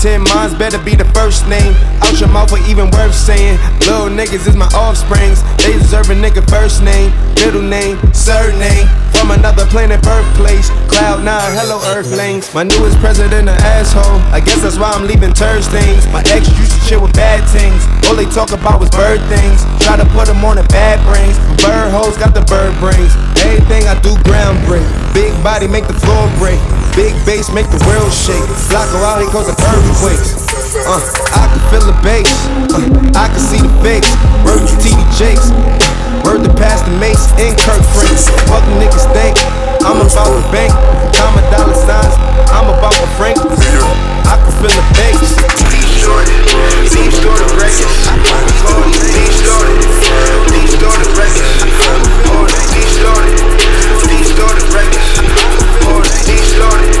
Ten minds better be the first name. Out your mouth or even worth saying. Little niggas is my offsprings. They deserve a nigga first name, middle name, surname. From another planet, birthplace. Cloud nine, hello Earthlings. My newest president, an asshole. I guess that's why I'm leaving turd stains. My ex used to shit with bad things. All they talk about was bird things. Try to put them on the bad brains. Bird hoes got the bird brains. Everything I do ground break. Big body make the floor break. Big bass make the world shake. Block around, it cause the earthquakes. Uh, I can feel the bass. Uh, I can see the face. Word to TD Jakes. Word to Pastor Mase and Kirk Franks. Fuck niggas think I'm about the bank. Comma dollar signs. I'm about the Frank. I can feel the bass. Deep shorted, deep shorted records. Deep shorted, deep shorted records. Deep shorted, deep shorted records. Destarted, destarted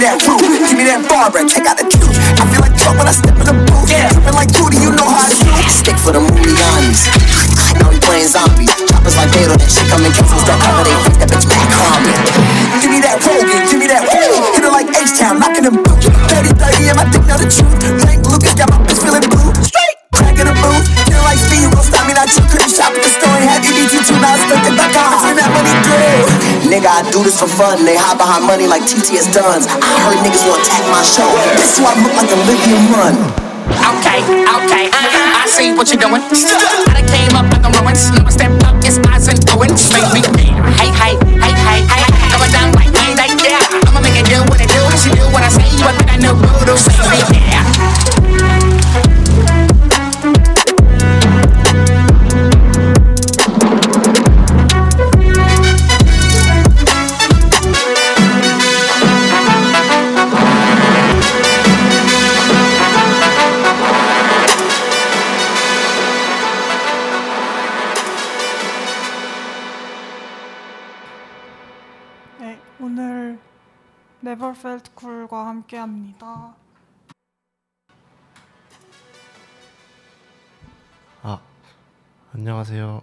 Give me that root, give me that Barbara, take out the this for fun. They hide behind money like TTS Duns. I heard niggas will attack my show. This why I look like Olivia run. Okay, okay, I see what you're doing. I done came up like I'm ruins. Never step up, it's eyes and ruins. Make me mean. Hey, hey, hey, hey, hey. Going down like, hey, hey, yeah. I'ma make it do what it do. She do what I say. You a thing I know voodoo. Make me 감사합니다. 아, 안녕하세요.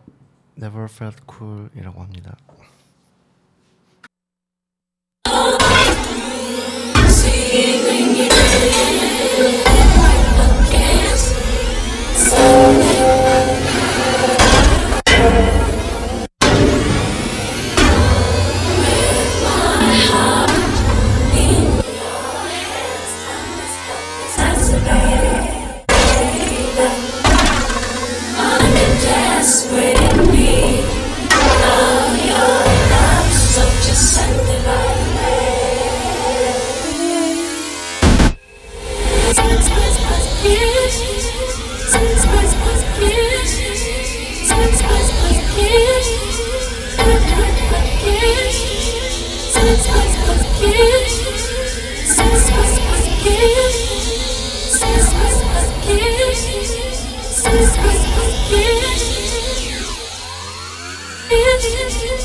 Never felt cool이라고 합니다. 姐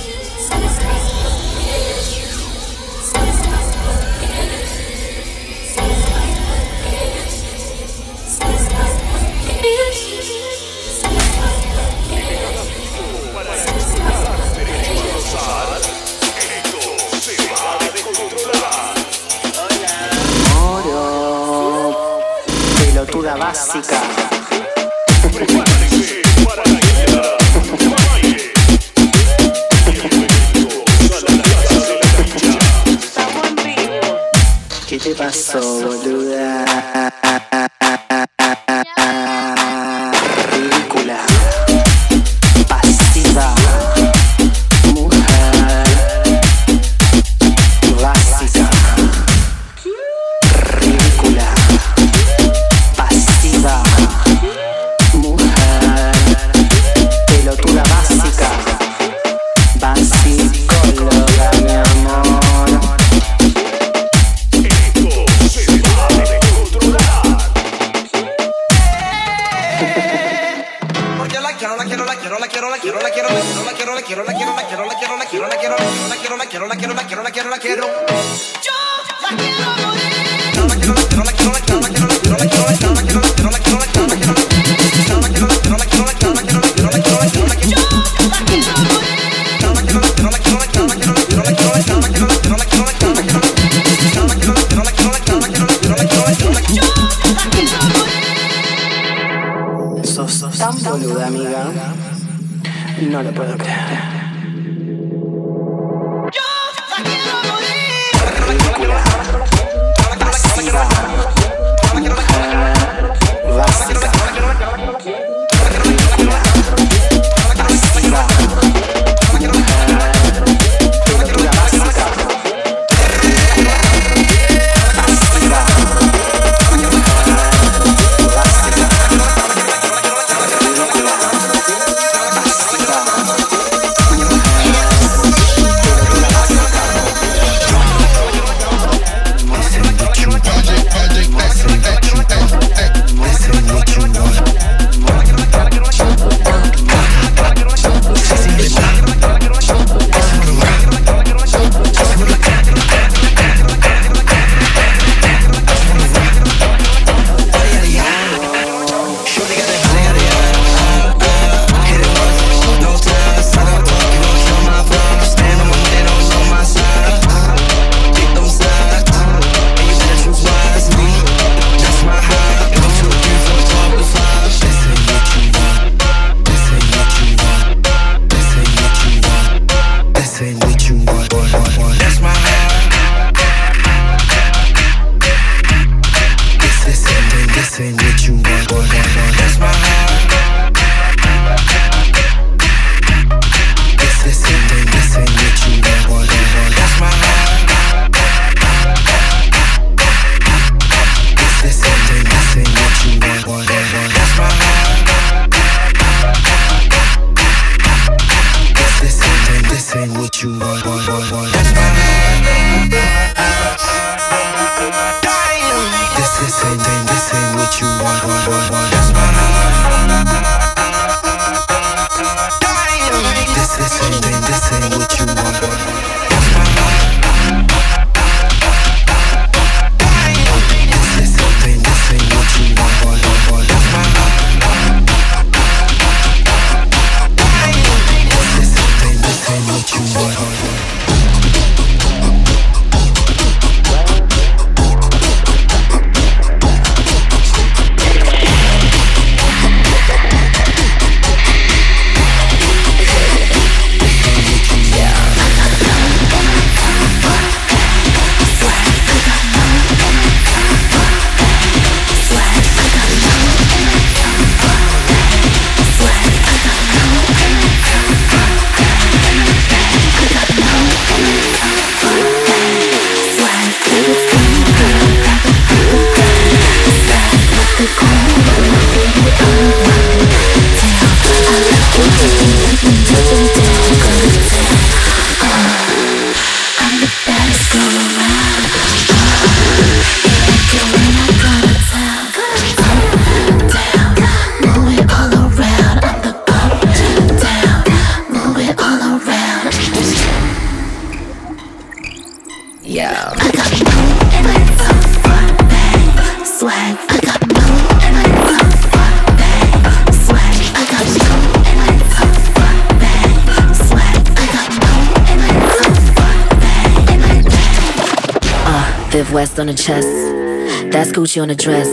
Gucci on a dress.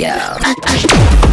Yeah.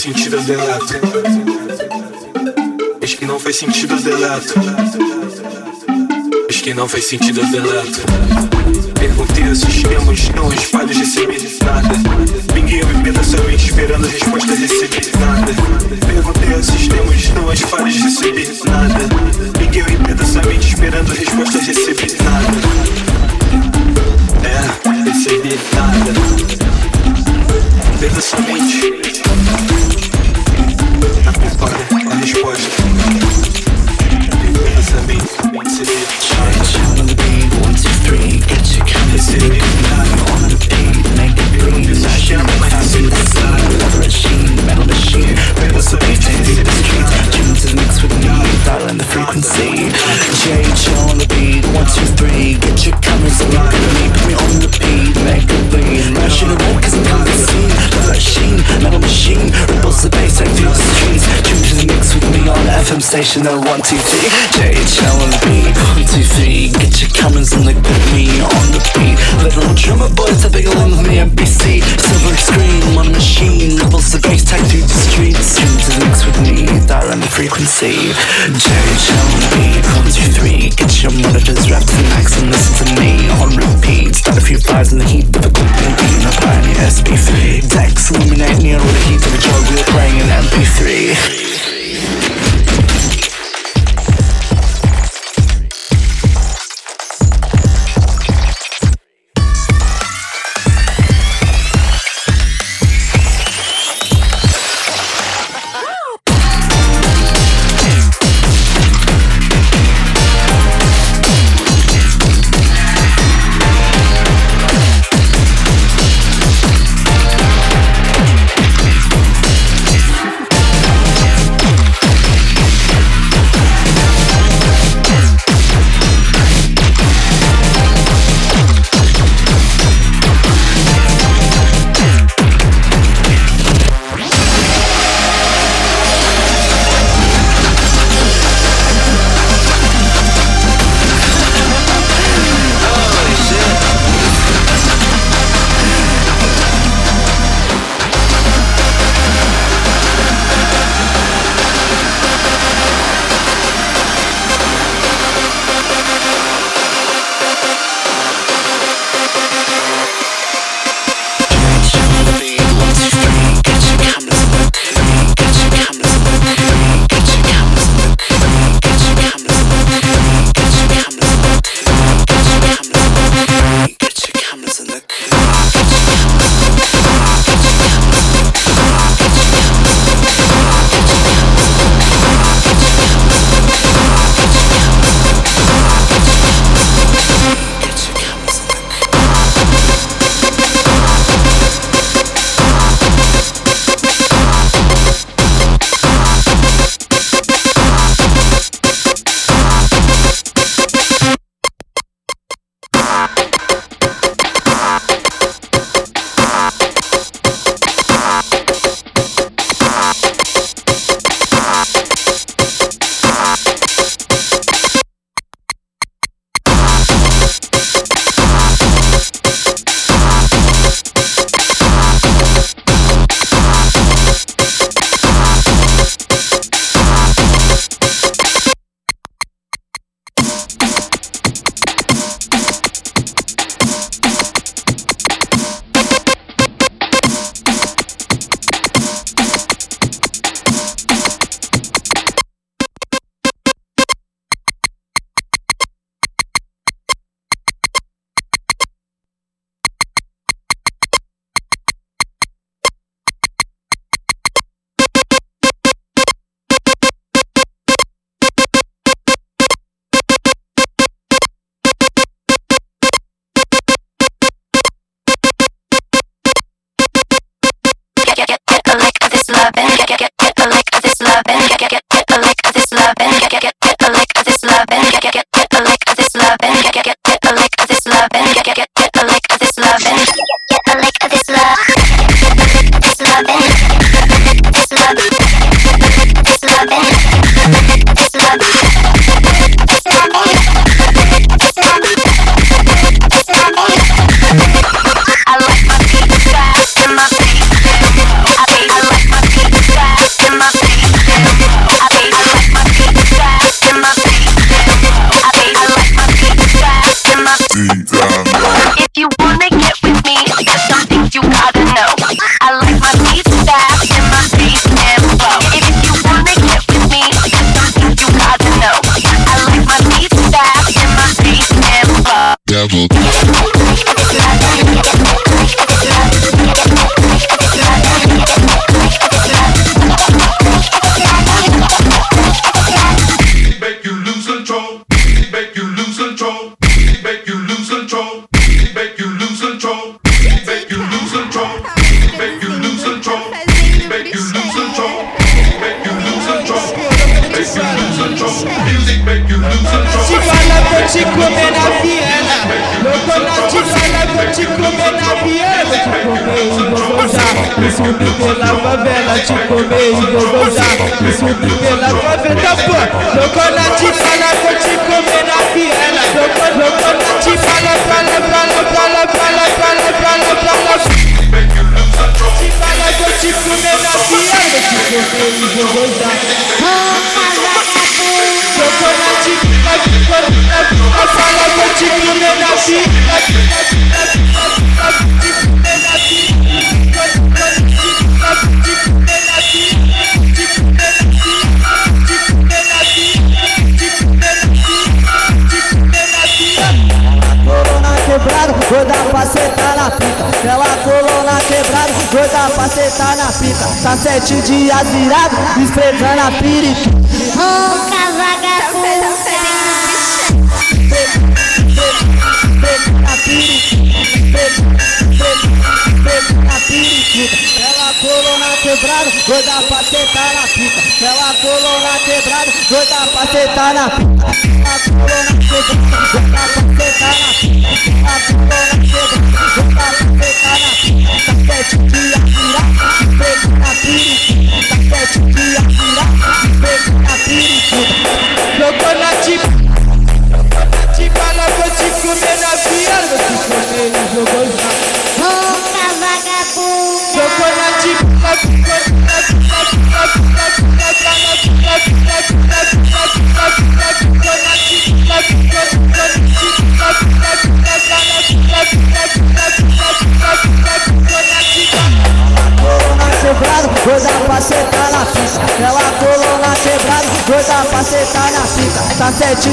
sentidas é delato. As que não fez sentidas é delato. As que não fez sentidas é delato. Perguntei aos sistemas, não espadas recebi nada. Ninguém me pedaçou esperando a resposta recebi nada. Perguntei aos sistemas, não espadas recebi nada. Ninguém me pedaçou esperando a resposta recebi nada. É, recebi nada. Pedaçamente. Station Oh, one, two, three. JH on the beat, one, two, three. Get your cameras and look at me on the beat. Little drummer boys are bigger than the NBC Silver screen, one machine. Ripples the bass, tag through the streets. Tune to mix with me, the frequency. JH on the beat, one, two, three. Get your monitors wrapped in max and listen to me on repeat. Start a few fires in the heat of a good beat A Pioneer SB3 Decks illuminate neon with the heat of a jog We're playing an MP3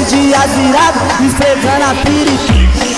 sete dias virado, esfregando a periquita.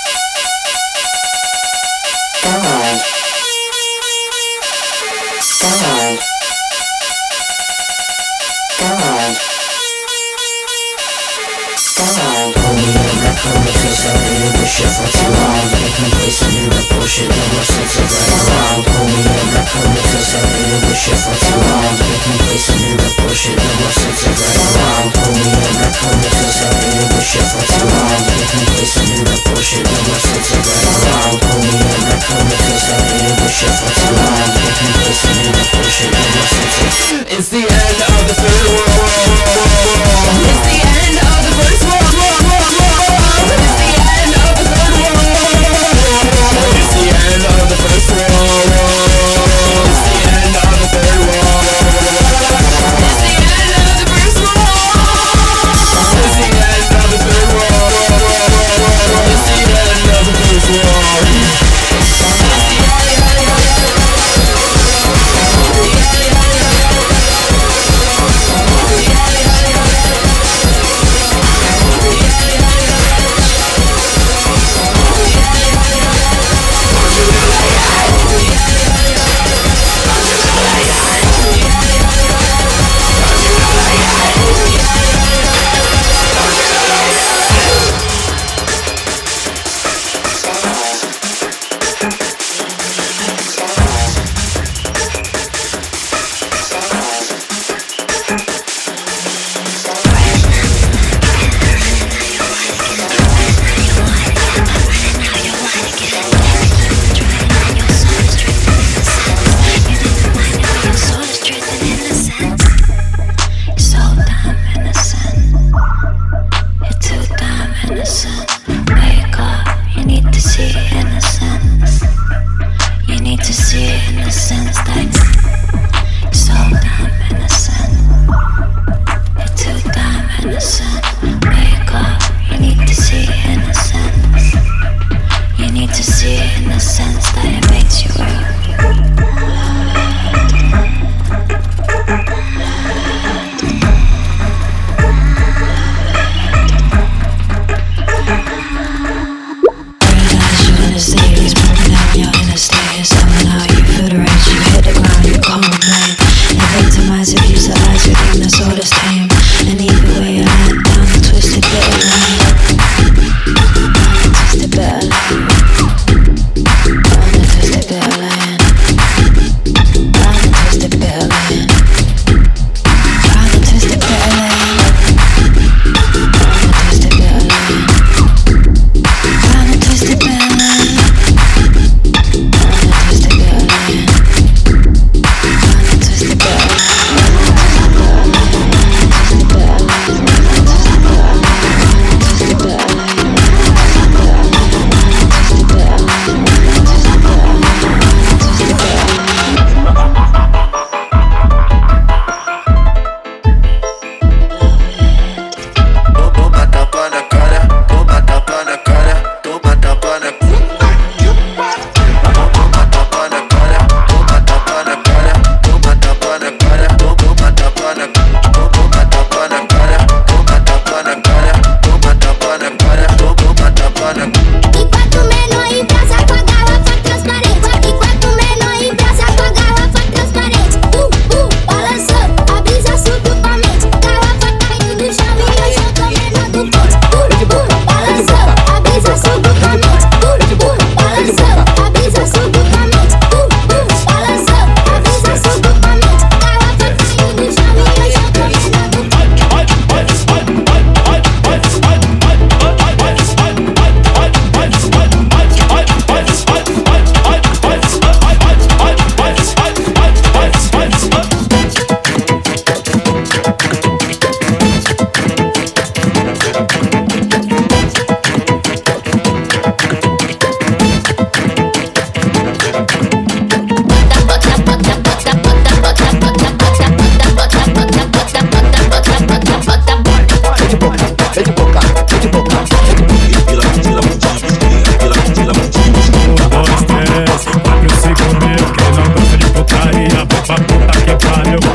the to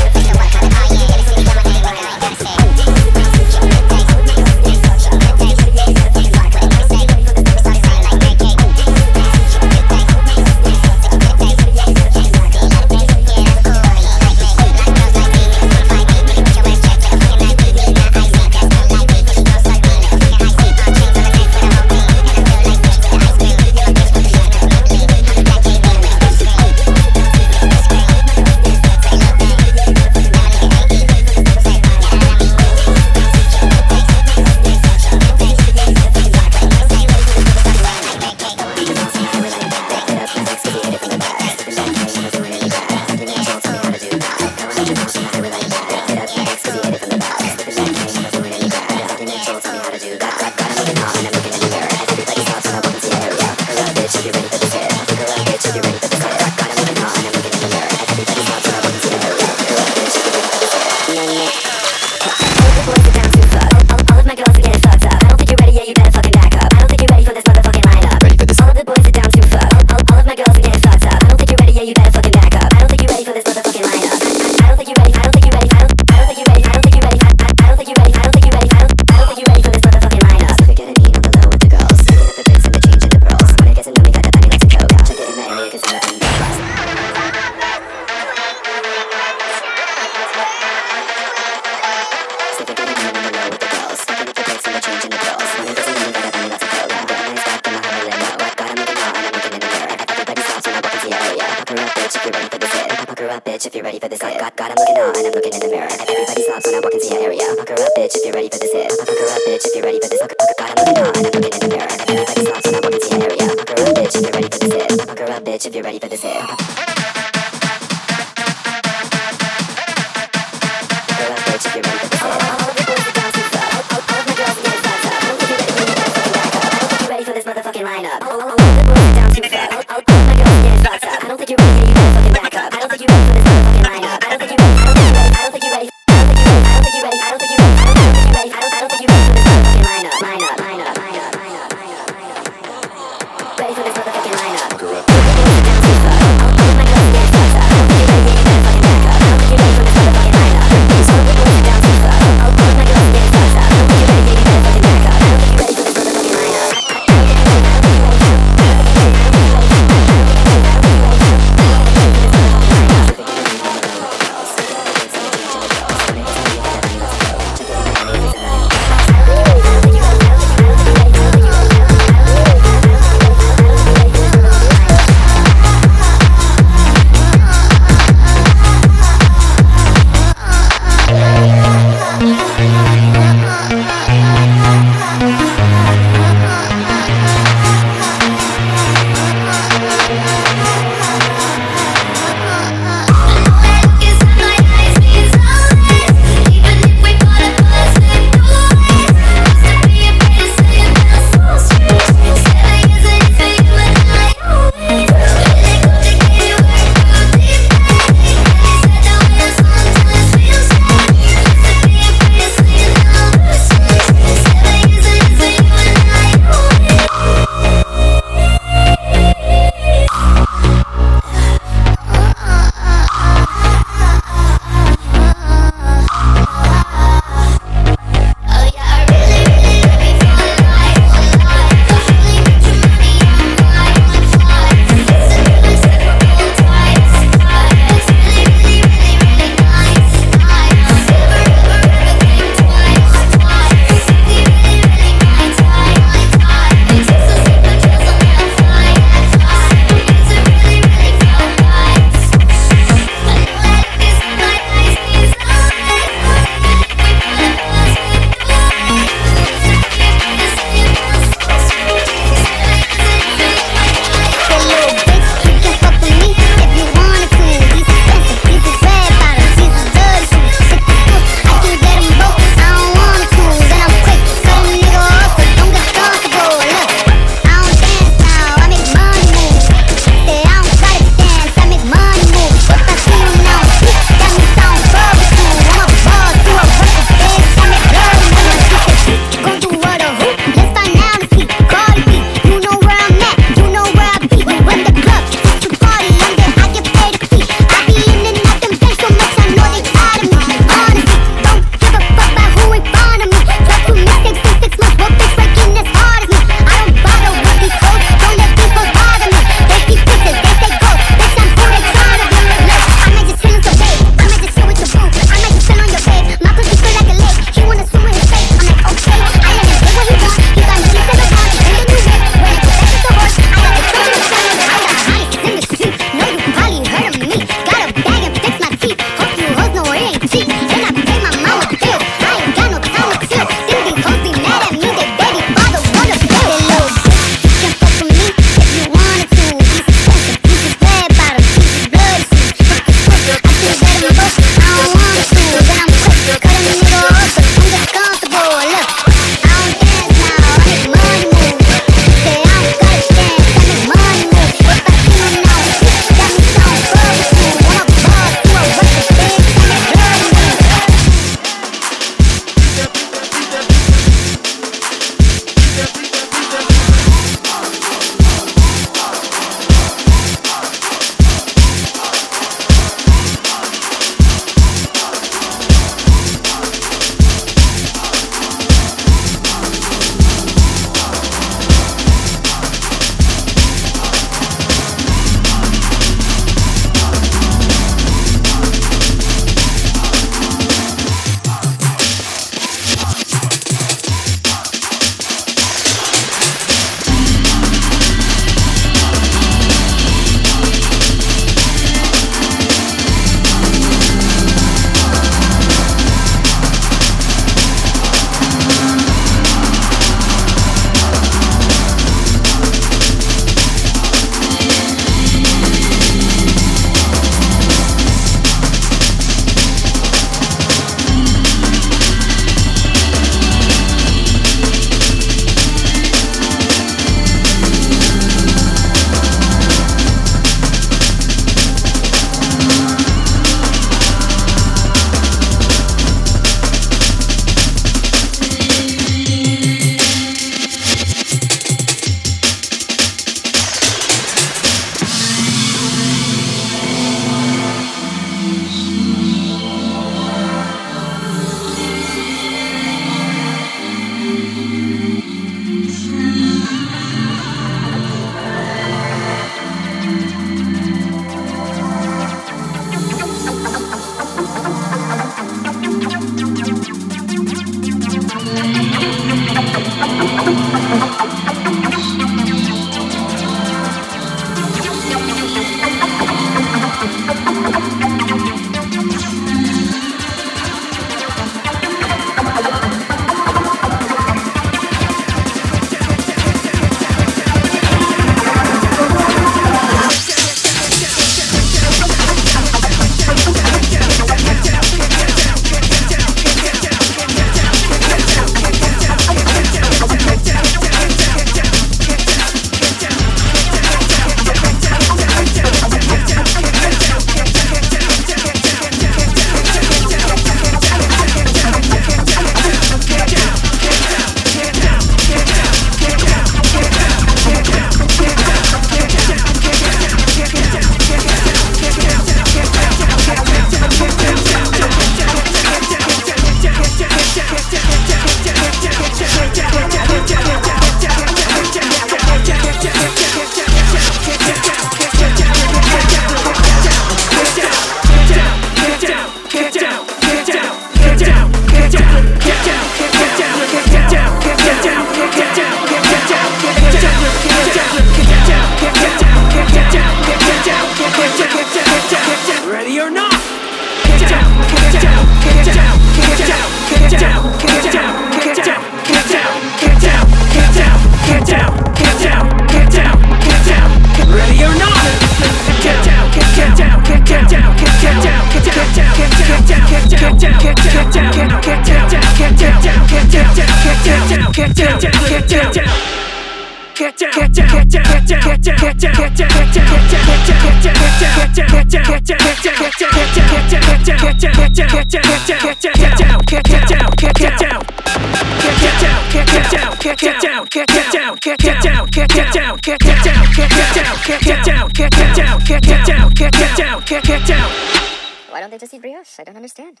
Why don't they just eat brioche? I don't understand.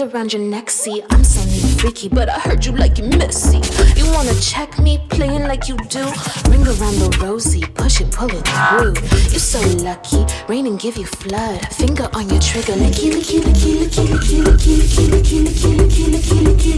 around your neck. See, I'm so freaky, but I heard you like you messy. You wanna check me, playing like you do? Ring around the rosy, push it, pull it through. You so lucky, rain and give you flood. Finger on your trigger, licky, licky, licky, licky, licky, licky, licky, licky, licky, licky, licky, licky.